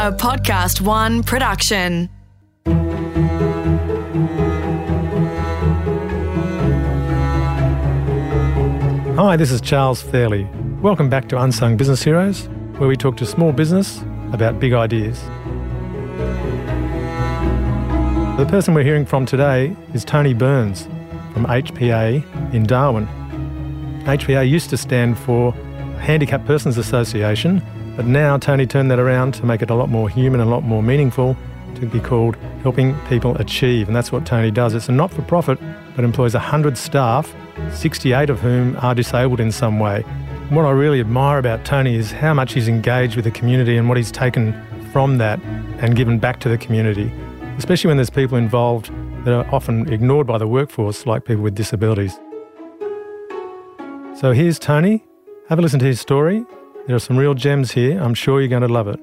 a Podcast One production. Hi, this is Charles Fairlie. Welcome back to Unsung Business Heroes, where we talk to small business about big ideas. The person we're hearing from today is Tony Burns from HPA in Darwin. HPA used to stand for Handicapped Persons Association, but now Tony turned that around to make it a lot more human and a lot more meaningful to be called Helping People Achieve. And that's what Tony does. It's a not for profit, but employs 100 staff, 68 of whom are disabled in some way. What I really admire about Tony is how much he's engaged with the community and what he's taken from that and given back to the community, especially when there's people involved that are often ignored by the workforce, like people with disabilities. So here's Tony. Have a listen to his story. There are some real gems here. I'm sure you're going to love it.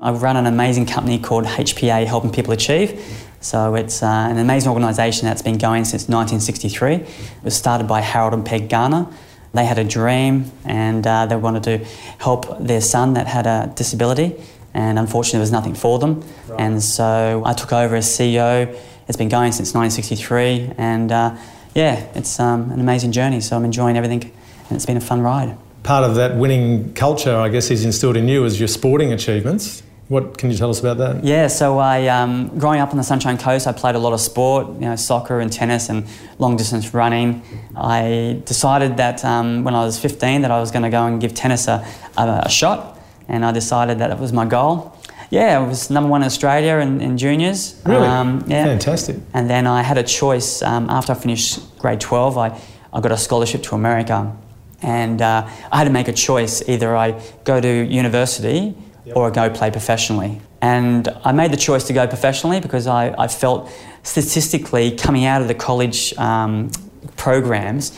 I run an amazing company called HPA Helping People Achieve. So it's uh, an amazing organisation that's been going since 1963. It was started by Harold and Peg Garner. They had a dream and uh, they wanted to help their son that had a disability, and unfortunately, there was nothing for them. Right. And so I took over as CEO. It's been going since 1963, and uh, yeah, it's um, an amazing journey. So I'm enjoying everything, and it's been a fun ride. Part of that winning culture, I guess, is instilled in you as your sporting achievements. What can you tell us about that? Yeah, so I, um, growing up on the Sunshine Coast, I played a lot of sport, you know, soccer and tennis and long distance running. I decided that um, when I was 15 that I was going to go and give tennis a, a, a, shot, and I decided that it was my goal. Yeah, I was number one in Australia in, in juniors. Really? Um, yeah. Fantastic. And then I had a choice um, after I finished grade 12. I, I got a scholarship to America, and uh, I had to make a choice. Either I go to university or I go play professionally. And I made the choice to go professionally because I, I felt statistically coming out of the college um, programs,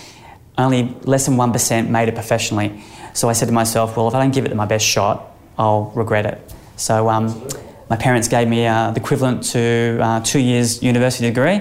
only less than 1% made it professionally. So I said to myself, well, if I don't give it my best shot, I'll regret it. So um, my parents gave me uh, the equivalent to uh, two years university degree,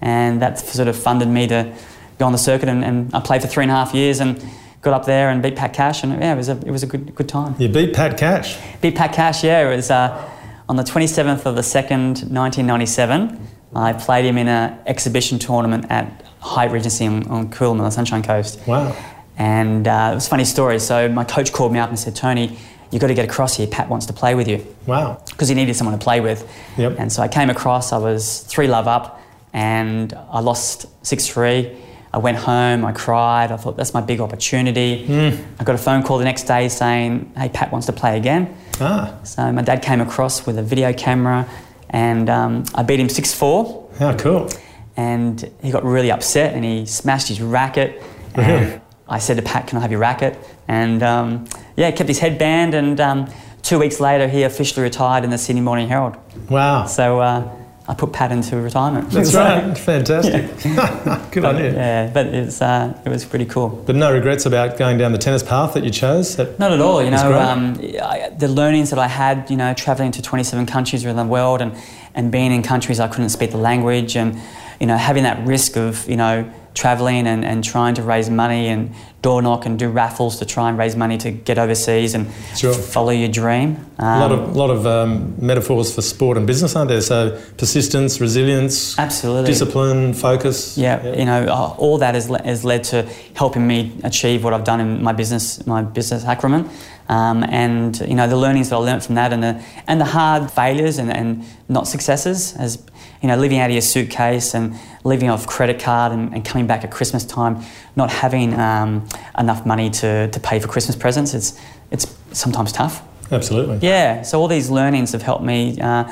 and that sort of funded me to go on the circuit. And, and I played for three and a half years. and got up there and beat Pat Cash, and yeah, it was a it was a good good time. You beat Pat Cash. Beat Pat Cash, yeah. It was uh, on the 27th of the second, 1997. I played him in an exhibition tournament at Hyatt Regency on, on Coolum on the Sunshine Coast. Wow. And uh, it was a funny story. So my coach called me up and said, Tony, you've got to get across here. Pat wants to play with you. Wow. Because he needed someone to play with. Yep. And so I came across, I was 3 love up, and I lost 6 3 I went home, I cried, I thought that's my big opportunity. Mm. I got a phone call the next day saying, hey, Pat wants to play again. Ah. So my dad came across with a video camera and um, I beat him 6 4. How cool. And he got really upset and he smashed his racket. Really? I said to Pat, can I have your racket? And um, yeah, kept his headband and um, two weeks later he officially retired in the Sydney Morning Herald. Wow. So uh, I put Pat into retirement. That's right, fantastic. Yeah. Good but, idea. Yeah, but it's uh, it was pretty cool. But no regrets about going down the tennis path that you chose. That Not at all. You know, um, I, the learnings that I had, you know, traveling to 27 countries around the world and and being in countries I couldn't speak the language and you know having that risk of you know traveling and, and trying to raise money and door knock and do raffles to try and raise money to get overseas and sure. follow your dream. Um, a lot of, lot of um, metaphors for sport and business, aren't there? So persistence, resilience, absolutely, discipline, focus. Yeah, yeah. you know, uh, all that has, le- has led to helping me achieve what I've done in my business, my business acumen. Um, and you know the learnings that I learned from that, and the and the hard failures and, and not successes, as you know, living out of your suitcase and living off credit card and, and coming back at Christmas time, not having um, enough money to, to pay for Christmas presents, it's it's sometimes tough. Absolutely. Yeah. So all these learnings have helped me. Uh,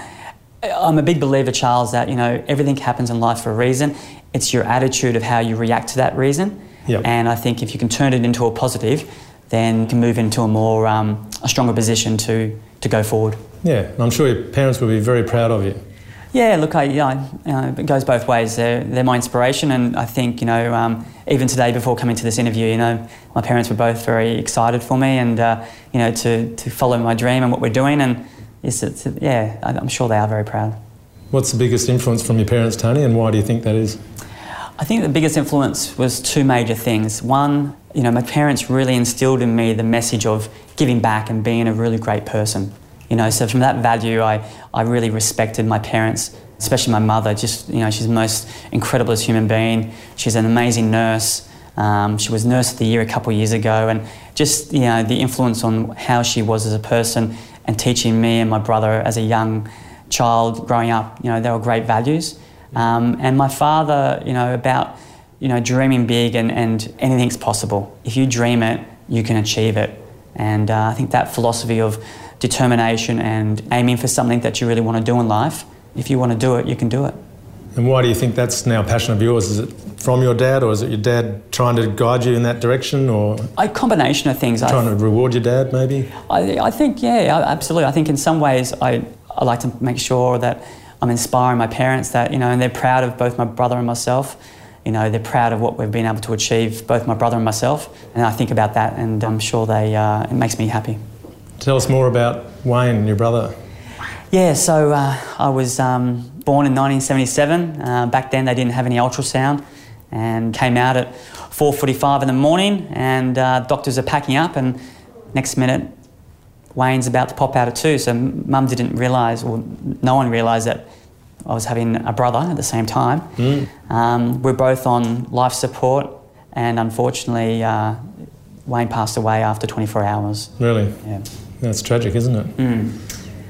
I'm a big believer, Charles, that you know everything happens in life for a reason. It's your attitude of how you react to that reason. Yep. And I think if you can turn it into a positive, then you can move into a more um, a stronger position to to go forward. Yeah, I'm sure your parents will be very proud of you. Yeah, look, I, you know, it goes both ways. They're, they're my inspiration, and I think you know, um, even today before coming to this interview, you know, my parents were both very excited for me, and uh, you know, to, to follow my dream and what we're doing, and it's, it's, yeah, I'm sure they are very proud. What's the biggest influence from your parents, Tony, and why do you think that is? I think the biggest influence was two major things. One, you know, my parents really instilled in me the message of giving back and being a really great person. You know, so from that value, I, I really respected my parents, especially my mother. Just, you know, she's the most incredible as human being. She's an amazing nurse. Um, she was Nurse of the Year a couple of years ago, and just, you know, the influence on how she was as a person and teaching me and my brother as a young child growing up, you know, they were great values. Um, and my father, you know, about you know, dreaming big and, and anything's possible. If you dream it, you can achieve it. And uh, I think that philosophy of determination and aiming for something that you really want to do in life, if you want to do it, you can do it. And why do you think that's now a passion of yours? Is it from your dad, or is it your dad trying to guide you in that direction, or a combination of things? Trying to reward your dad, maybe. I, I think, yeah, absolutely. I think in some ways, I, I like to make sure that I'm inspiring my parents that you know, and they're proud of both my brother and myself you know, they're proud of what we've been able to achieve, both my brother and myself. And I think about that, and I'm sure they, uh, it makes me happy. Tell us more about Wayne, and your brother. Yeah, so uh, I was um, born in 1977. Uh, back then, they didn't have any ultrasound, and came out at 4:45 in the morning, and uh, doctors are packing up, and next minute, Wayne's about to pop out at two. So Mum didn't realise, or no one realised that I was having a brother at the same time. Mm. Um, we're both on life support, and unfortunately, uh, Wayne passed away after 24 hours. Really? Yeah. That's tragic, isn't it? Mm.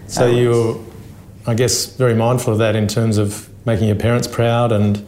So you're, I guess, very mindful of that in terms of making your parents proud and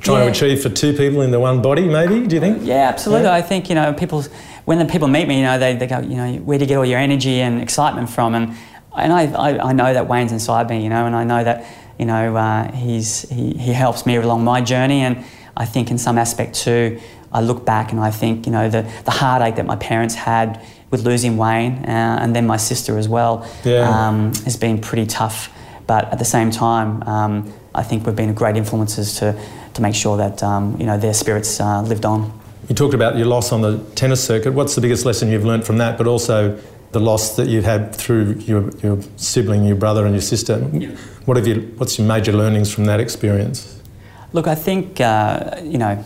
trying yeah. to achieve for two people in the one body, maybe, do you think? Yeah, absolutely. Yeah. I think, you know, people, when the people meet me, you know, they, they go, you know, where do you get all your energy and excitement from? And, and I, I, I know that Wayne's inside me, you know, and I know that you know, uh, he's, he, he helps me along my journey. And I think in some aspect too, I look back and I think, you know, the, the heartache that my parents had with losing Wayne uh, and then my sister as well yeah. um, has been pretty tough. But at the same time, um, I think we've been great influences to, to make sure that, um, you know, their spirits uh, lived on. You talked about your loss on the tennis circuit. What's the biggest lesson you've learned from that, but also the loss that you've had through your, your sibling, your brother, and your sister. What have you? What's your major learnings from that experience? Look, I think uh, you know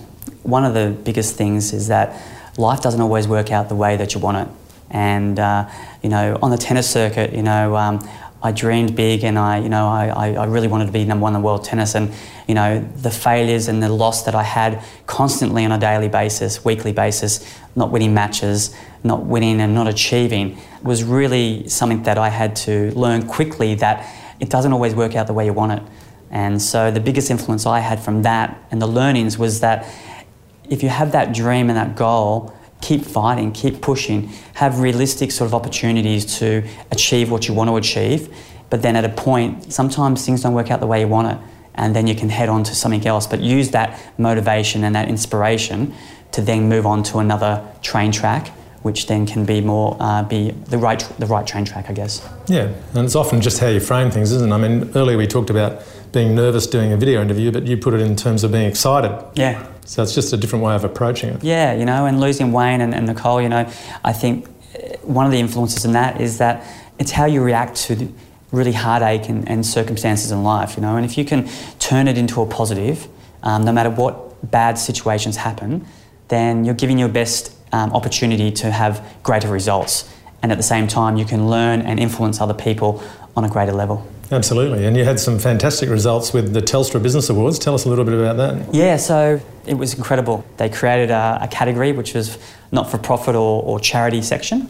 one of the biggest things is that life doesn't always work out the way that you want it, and uh, you know on the tennis circuit, you know. Um, I dreamed big and I, you know, I, I really wanted to be number one in the world tennis and, you know, the failures and the loss that I had constantly on a daily basis, weekly basis, not winning matches, not winning and not achieving was really something that I had to learn quickly that it doesn't always work out the way you want it. And so the biggest influence I had from that and the learnings was that if you have that dream and that goal, keep fighting, keep pushing, have realistic sort of opportunities to achieve what you want to achieve. But then at a point, sometimes things don't work out the way you want it, and then you can head on to something else. But use that motivation and that inspiration to then move on to another train track which then can be more uh, be the right the right train track, I guess. Yeah, and it's often just how you frame things, isn't it? I mean, earlier we talked about being nervous doing a video interview, but you put it in terms of being excited. Yeah. So it's just a different way of approaching it. Yeah, you know, and losing Wayne and, and Nicole, you know, I think uh, one of the influences in that is that it's how you react to really heartache and, and circumstances in life, you know, and if you can turn it into a positive, um, no matter what bad situations happen, then you're giving your best um, opportunity to have greater results. And at the same time, you can learn and influence other people on a greater level. Absolutely. And you had some fantastic results with the Telstra Business Awards. Tell us a little bit about that. Yeah, so it was incredible. They created a, a category which was not for profit or, or, charity section,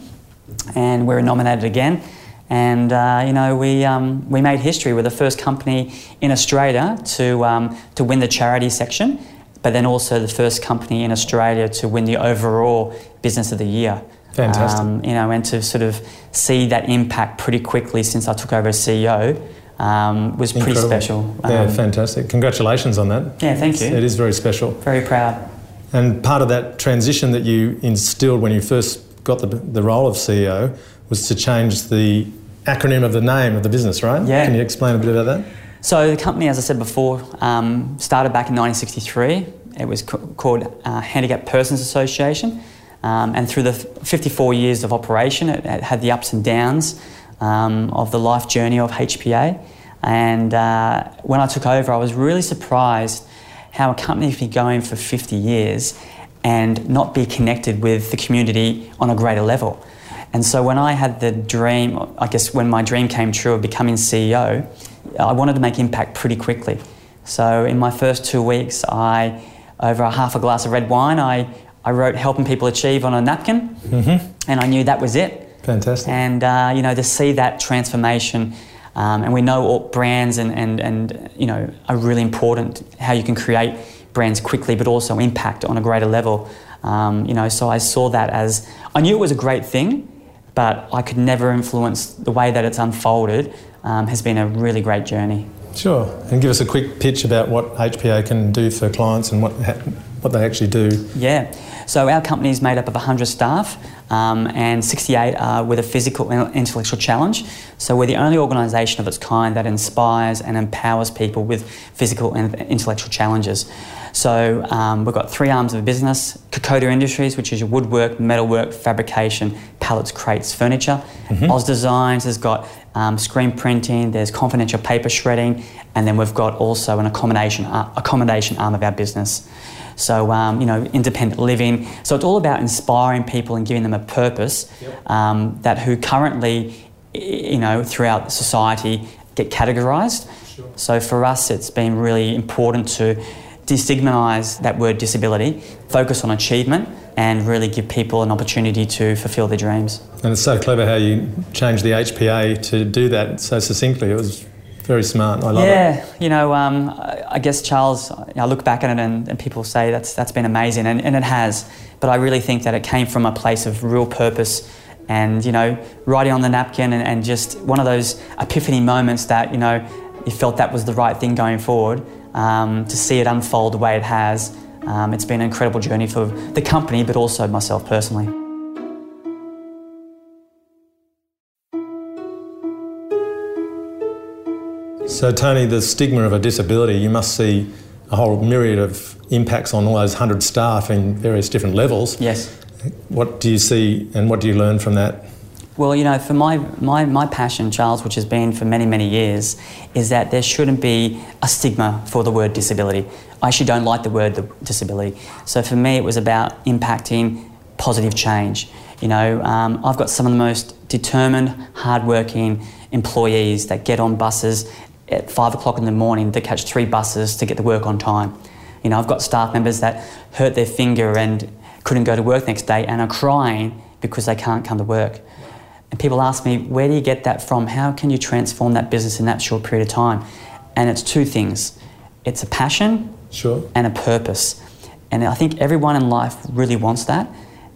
and we were nominated again. And uh, you know, we, um, we made history. We're the first company in Australia to, um, to win the charity section but then also the first company in Australia to win the overall Business of the Year. Fantastic. Um, you know, and to sort of see that impact pretty quickly since I took over as CEO um, was pretty special. Yeah, um, fantastic. Congratulations on that. Yeah, thank you. It is very special. Very proud. And part of that transition that you instilled when you first got the, the role of CEO was to change the acronym of the name of the business, right? Yeah. Can you explain a bit about that? So the company, as I said before, um, started back in 1963. It was called uh, Handicapped Persons Association. Um, and through the 54 years of operation, it, it had the ups and downs um, of the life journey of HPA. And uh, when I took over, I was really surprised how a company could be going for 50 years and not be connected with the community on a greater level. And so when I had the dream, I guess when my dream came true of becoming CEO, I wanted to make impact pretty quickly. So in my first two weeks, I, over a half a glass of red wine, I, I wrote helping people achieve on a napkin, Mm-hmm. and I knew that was it. Fantastic. And uh, you know, to see that transformation, um, and we know all brands and, and, and you know are really important. How you can create brands quickly, but also impact on a greater level. Um, you know, so I saw that as I knew it was a great thing, but I could never influence the way that it's unfolded. Um, has been a really great journey. Sure. And give us a quick pitch about what HPA can do for clients and what ha- what they actually do. Yeah. So our company is made up of 100 staff um, and 68 are with a physical and intellectual challenge. So we're the only organisation of its kind that inspires and empowers people with physical and intellectual challenges. So um, we've got three arms of business: Kokoda Industries, which is your woodwork, metalwork, fabrication, pallets, crates, furniture. Oz Designs has got um, screen printing. There's confidential paper shredding, and then we've got also an accommodation uh, accommodation arm of our business. So, um, you know, independent living. So, it's all about inspiring people and giving them a purpose um, that who currently, you know, throughout society get categorised. So, for us, it's been really important to destigmatise that word disability, focus on achievement, and really give people an opportunity to fulfil their dreams. And it's so clever how you changed the HPA to do that so succinctly. It was very smart. I love it. yeah, you know, um, I I guess Charles. I look back at it and, and people say that's that's been amazing, and, and it has. But I really think that it came from a place of real purpose, and you know, writing on the napkin, and, and just one of those epiphany moments that you know, you felt that was the right thing going forward. Um, to see it unfold the way it has, um, it's been an incredible journey for the company, but also myself personally. So, Tony, the stigma of a disability, you must see a whole myriad of impacts on all those 100 staff in various different levels. Yes. What do you see and what do you learn from that? Well, you know, for my, my, my passion, Charles, which has been for many, many years, is that there shouldn't be a stigma for the word disability. I actually don't like the word disability. So for me, it was about impacting positive change. You know, um, I've got some of the most determined, hardworking employees that get on buses at five o'clock in the morning to catch three buses to get to work on time. You know, I've got staff members that hurt their finger and couldn't go to work next day and are crying because they can't come to work. And people ask me, where do you get that from? How can you transform that business in that short period of time? And it's two things it's a passion Sure. and a purpose. And I think everyone in life really wants that.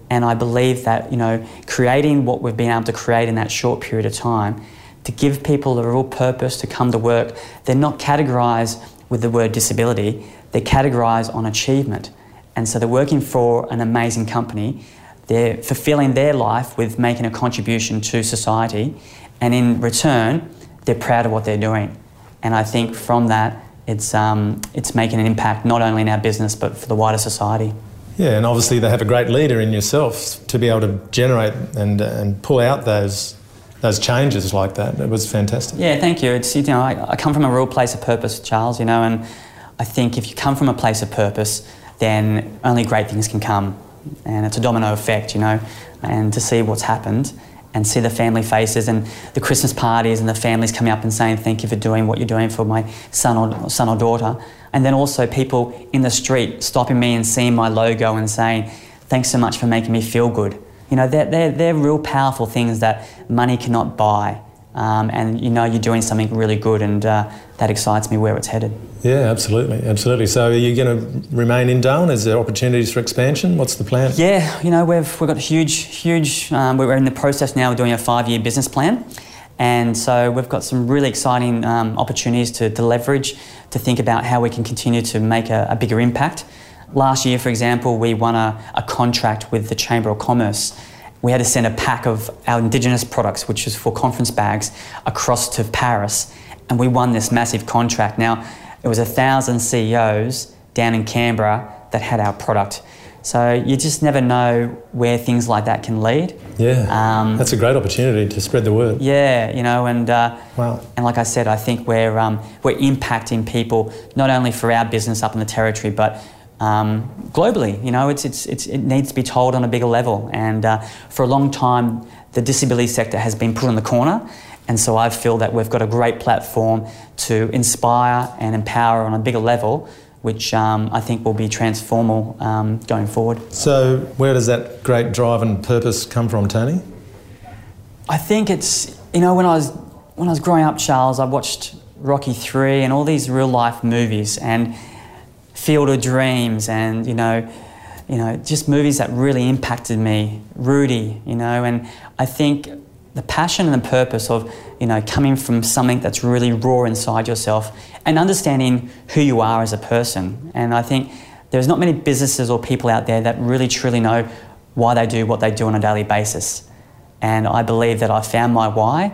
And I believe that, you know, creating what we've been able to create in that short period of time to give people a real purpose to come to work, they're not categorised with the word disability, they're categorised on achievement. And so they're working for an amazing company, they're fulfilling their life with making a contribution to society, and in return, they're proud of what they're doing. And I think from that, it's, um, it's making an impact not only in our business but for the wider society. Yeah, and obviously they have a great leader in yourself to be able to generate and, and pull out those those changes like that. It was fantastic. Yeah, thank you. It's you know I, I come from a real place of purpose, Charles. You know, and I think if you come from a place of purpose, then only great things can come, and it's a domino effect. You know, and to see what's happened and see the family faces and the Christmas parties and the families coming up and saying thank you for doing what you're doing for my son or son or daughter, and then also people in the street stopping me and seeing my logo and saying thanks so much for making me feel good. You know, they're, they're, they're real powerful things that money cannot buy. Um, and you know you're doing something really good, and uh, that excites me where it's headed. Yeah, absolutely, absolutely. So are you going to remain in Darwin? Is there opportunities for expansion? What's the plan? Yeah, you know we've we've got huge, huge. Um, we're in the process now of doing a five-year business plan, and so we've got some really exciting um, opportunities to, to leverage to think about how we can continue to make a, a bigger impact. Last year, for example, we won a, a contract with the Chamber of Commerce. We had to send a pack of our Indigenous products, which was for conference bags, across to Paris, and we won this massive contract. Now, it was a thousand CEOs down in Canberra that had our product. So you just never know where things like that can lead. Yeah, Um, that's a great opportunity to spread the word. Yeah, you know, and uh, Wow. and like I said, I think we're um, we're impacting people not only for our business up in the territory, but um, globally. You know, it's, it's, it's, it needs to be told on a bigger level. And uh, for a long time, the disability sector has been put on the corner. And so I feel that we've got a great platform to inspire and empower on a bigger level, which um, I think will be transformal um, going forward. So, where does that great drive and purpose come from, Tony? I think it's, you know, when I was, when I was growing up, Charles, I watched Rocky 3 and all these real life movies and Field of Dreams and, you know, you know, just movies that really impacted me. Rudy, you know, and I think the passion and the purpose of, you know, coming from something that's really raw inside yourself and understanding who you are as a person. And I think there's not many businesses or people out there that really truly know why they do what they do on a daily basis. And I believe that I found my why.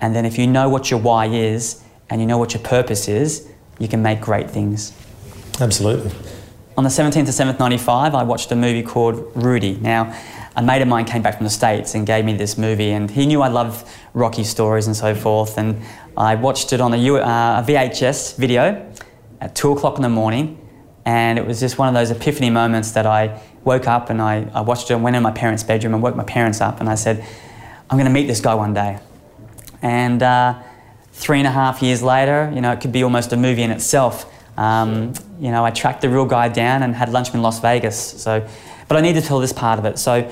And then if you know what your why is and you know what your purpose is, you can make great things. Absolutely. On the 17th of 7th, 95, I watched a movie called Rudy. Now, a mate of mine came back from the States and gave me this movie, and he knew I loved Rocky stories and so forth. And I watched it on a, uh, a VHS video at 2 o'clock in the morning, and it was just one of those epiphany moments that I woke up and I, I watched it and went in my parents' bedroom and woke my parents up, and I said, I'm going to meet this guy one day. And uh, three and a half years later, you know, it could be almost a movie in itself. Um, you know, I tracked the real guy down and had lunch in Las Vegas. So, but I need to tell this part of it. So,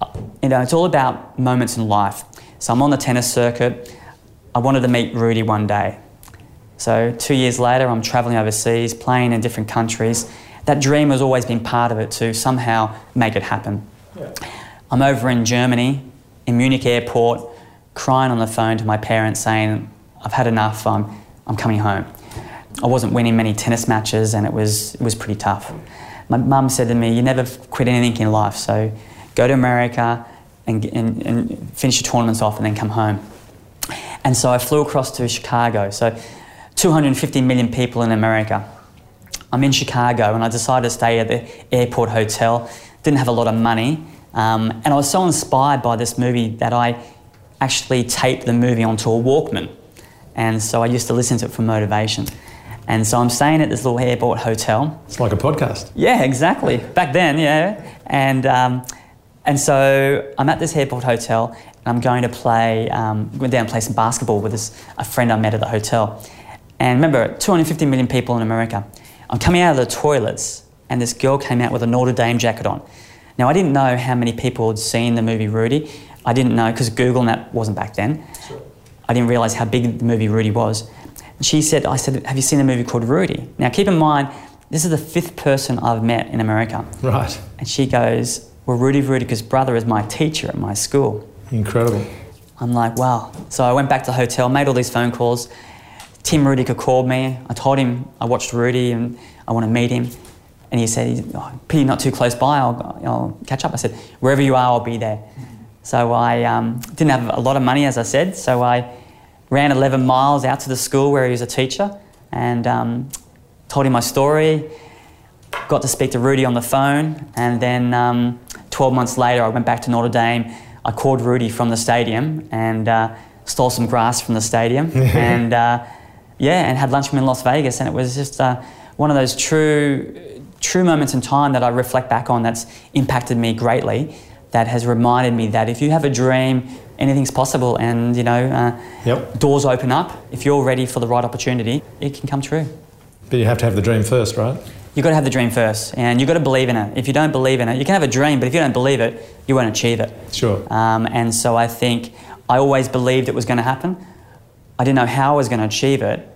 uh, you know, it's all about moments in life. So I'm on the tennis circuit. I wanted to meet Rudy one day. So two years later, I'm traveling overseas, playing in different countries. That dream has always been part of it to somehow make it happen. Yeah. I'm over in Germany, in Munich airport, crying on the phone to my parents saying, I've had enough, I'm, I'm coming home. I wasn't winning many tennis matches and it was, it was pretty tough. My mum said to me, You never quit anything in life, so go to America and, and, and finish your tournaments off and then come home. And so I flew across to Chicago. So 250 million people in America. I'm in Chicago and I decided to stay at the airport hotel. Didn't have a lot of money. Um, and I was so inspired by this movie that I actually taped the movie onto a Walkman. And so I used to listen to it for motivation. And so I'm staying at this little airport hotel. It's like a podcast. Yeah, exactly. Back then, yeah. And um, and so I'm at this airport hotel, and I'm going to play. Um, went down and play some basketball with this a friend I met at the hotel. And remember, 250 million people in America. I'm coming out of the toilets, and this girl came out with a Notre Dame jacket on. Now I didn't know how many people had seen the movie Rudy. I didn't know because Google and that wasn't back then. Sure. I didn't realize how big the movie Rudy was she said, I said, have you seen a movie called Rudy? Now, keep in mind, this is the fifth person I've met in America. Right. And she goes, well, Rudy Ruettiger's brother is my teacher at my school. Incredible. I'm like, wow. So I went back to the hotel, made all these phone calls. Tim Rudiger called me. I told him I watched Rudy and I want to meet him. And he said, oh, Pete, not too close by, I'll, I'll, catch up. I said, wherever you are, I'll be there. So I um, didn't have a lot of money, as I said, so I ran 11 miles out to the school where he was a teacher and um, told him my story. Got to speak to Rudy on the phone, and then um, 12 months later, I went back to Notre Dame. I called Rudy from the stadium and uh, stole some grass from the stadium, and uh, yeah, and had lunch with him in Las Vegas. And it was just uh, one of those true, true moments in time that I reflect back on that's impacted me greatly. That has reminded me that if you have a dream, anything's possible and you know uh, yep. doors open up. If you're ready for the right opportunity it can come true. But you have to have the dream first right? You've got to have the dream first and you've got to believe in it. If you don't believe in it you can have a dream but if you don't believe it you won't achieve it. Sure. Um, and so i think i always believed it was going to happen. I didn't know how i was going to achieve it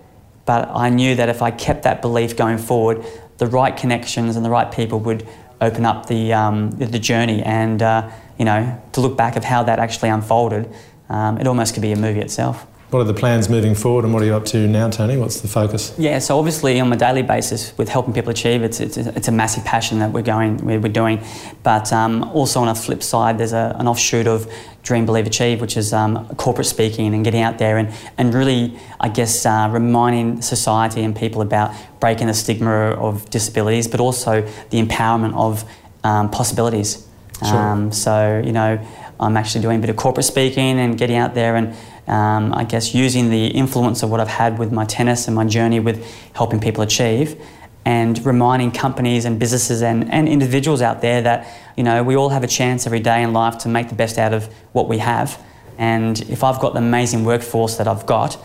but i knew that if i kept that belief going forward the right connections and the right people would open up the, um, the journey. And uh, you know, to look back of how that actually unfolded, um, it almost could be a movie itself. What are the plans moving forward and what are you up to now, Tony? What's the focus? Yeah, so obviously on a daily basis with helping people achieve, it's, it's, it's a massive passion that we're going, we're, doing. But um, also on a flip side, there's a, an offshoot of Dream, Believe, Achieve, which is um, corporate speaking and getting out there and, and really, I guess, uh, reminding society and people about breaking the stigma of disabilities, but also the empowerment of um, possibilities. Um, so, you know, I'm actually doing a bit of corporate speaking and getting out there and um, I guess using the influence of what I've had with my tennis and my journey with helping people achieve and reminding companies and businesses and, and individuals out there that you know we all have a chance every day in life to make the best out of what we have and if I've got the amazing workforce that I've got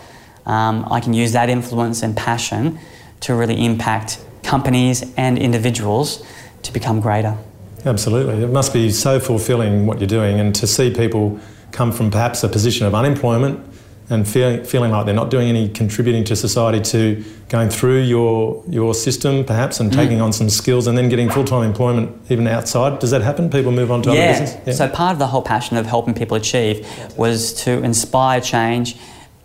um, I can use that influence and passion to really impact companies and individuals to become greater. Absolutely. It must be so fulfilling what you're doing and to see people come from perhaps a position of unemployment and feel, feeling like they're not doing any contributing to society to going through your your system perhaps and mm. taking on some skills and then getting full-time employment even outside does that happen people move on to yeah. other business yeah so part of the whole passion of helping people achieve was to inspire change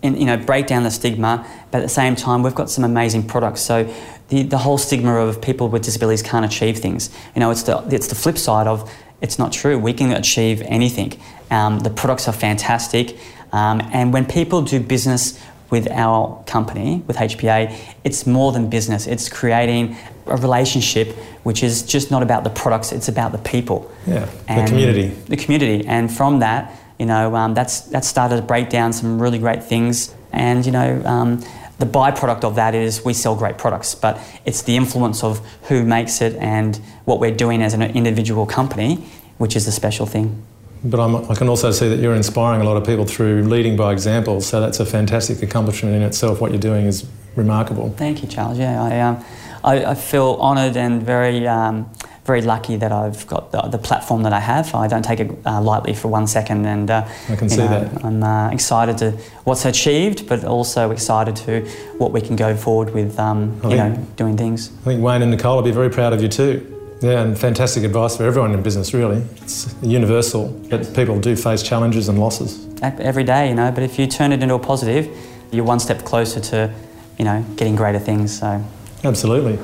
and you know break down the stigma but at the same time we've got some amazing products so the, the whole stigma of people with disabilities can't achieve things you know it's the it's the flip side of it's not true we can achieve anything um, the products are fantastic um, and when people do business with our company, with HPA, it's more than business. It's creating a relationship which is just not about the products, it's about the people. Yeah, the community. The community. And from that, you know, um, that's, that started to break down some really great things. And, you know, um, the byproduct of that is we sell great products, but it's the influence of who makes it and what we're doing as an individual company, which is the special thing but I'm, i can also see that you're inspiring a lot of people through leading by example. So that's a fantastic accomplishment in itself. What you're doing is remarkable. Thank you, Charles. Yeah, I, um, I, I, feel honoured and very, um, very lucky that I've got the, the, platform that I have. I don't take it uh, lightly for one second, and uh, I can see know, that. I'm uh, excited to what's achieved, but also excited to what we can go forward with. Um, you think, know, doing things. I think Wayne and Nicole will be very proud of you too. Yeah, and fantastic advice for everyone in business, really. It's universal, but people do face challenges and losses. Every day, you know, but if you turn it into a positive, you're one step closer to, you know, getting greater things, so. Absolutely.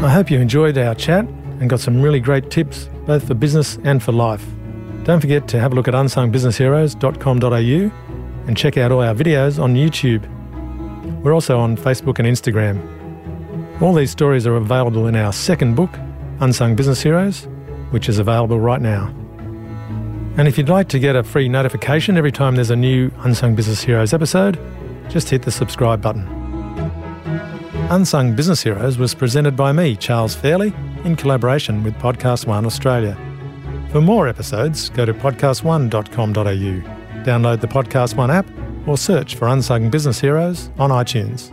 I hope you enjoyed our chat and got some really great tips, both for business and for life. Don't forget to have a look at unsungbusinessheroes.com.au and check out all our videos on YouTube. We're also on Facebook and Instagram. All these stories are available in our second book, Unsung Business Heroes, which is available right now. And if you'd like to get a free notification every time there's a new Unsung Business Heroes episode, just hit the subscribe button. Unsung Business Heroes was presented by me, Charles Fairlie, in collaboration with Podcast One Australia. For more episodes, go to podcastone.com.au, download the Podcast One app, or search for Unsung Business Heroes on iTunes.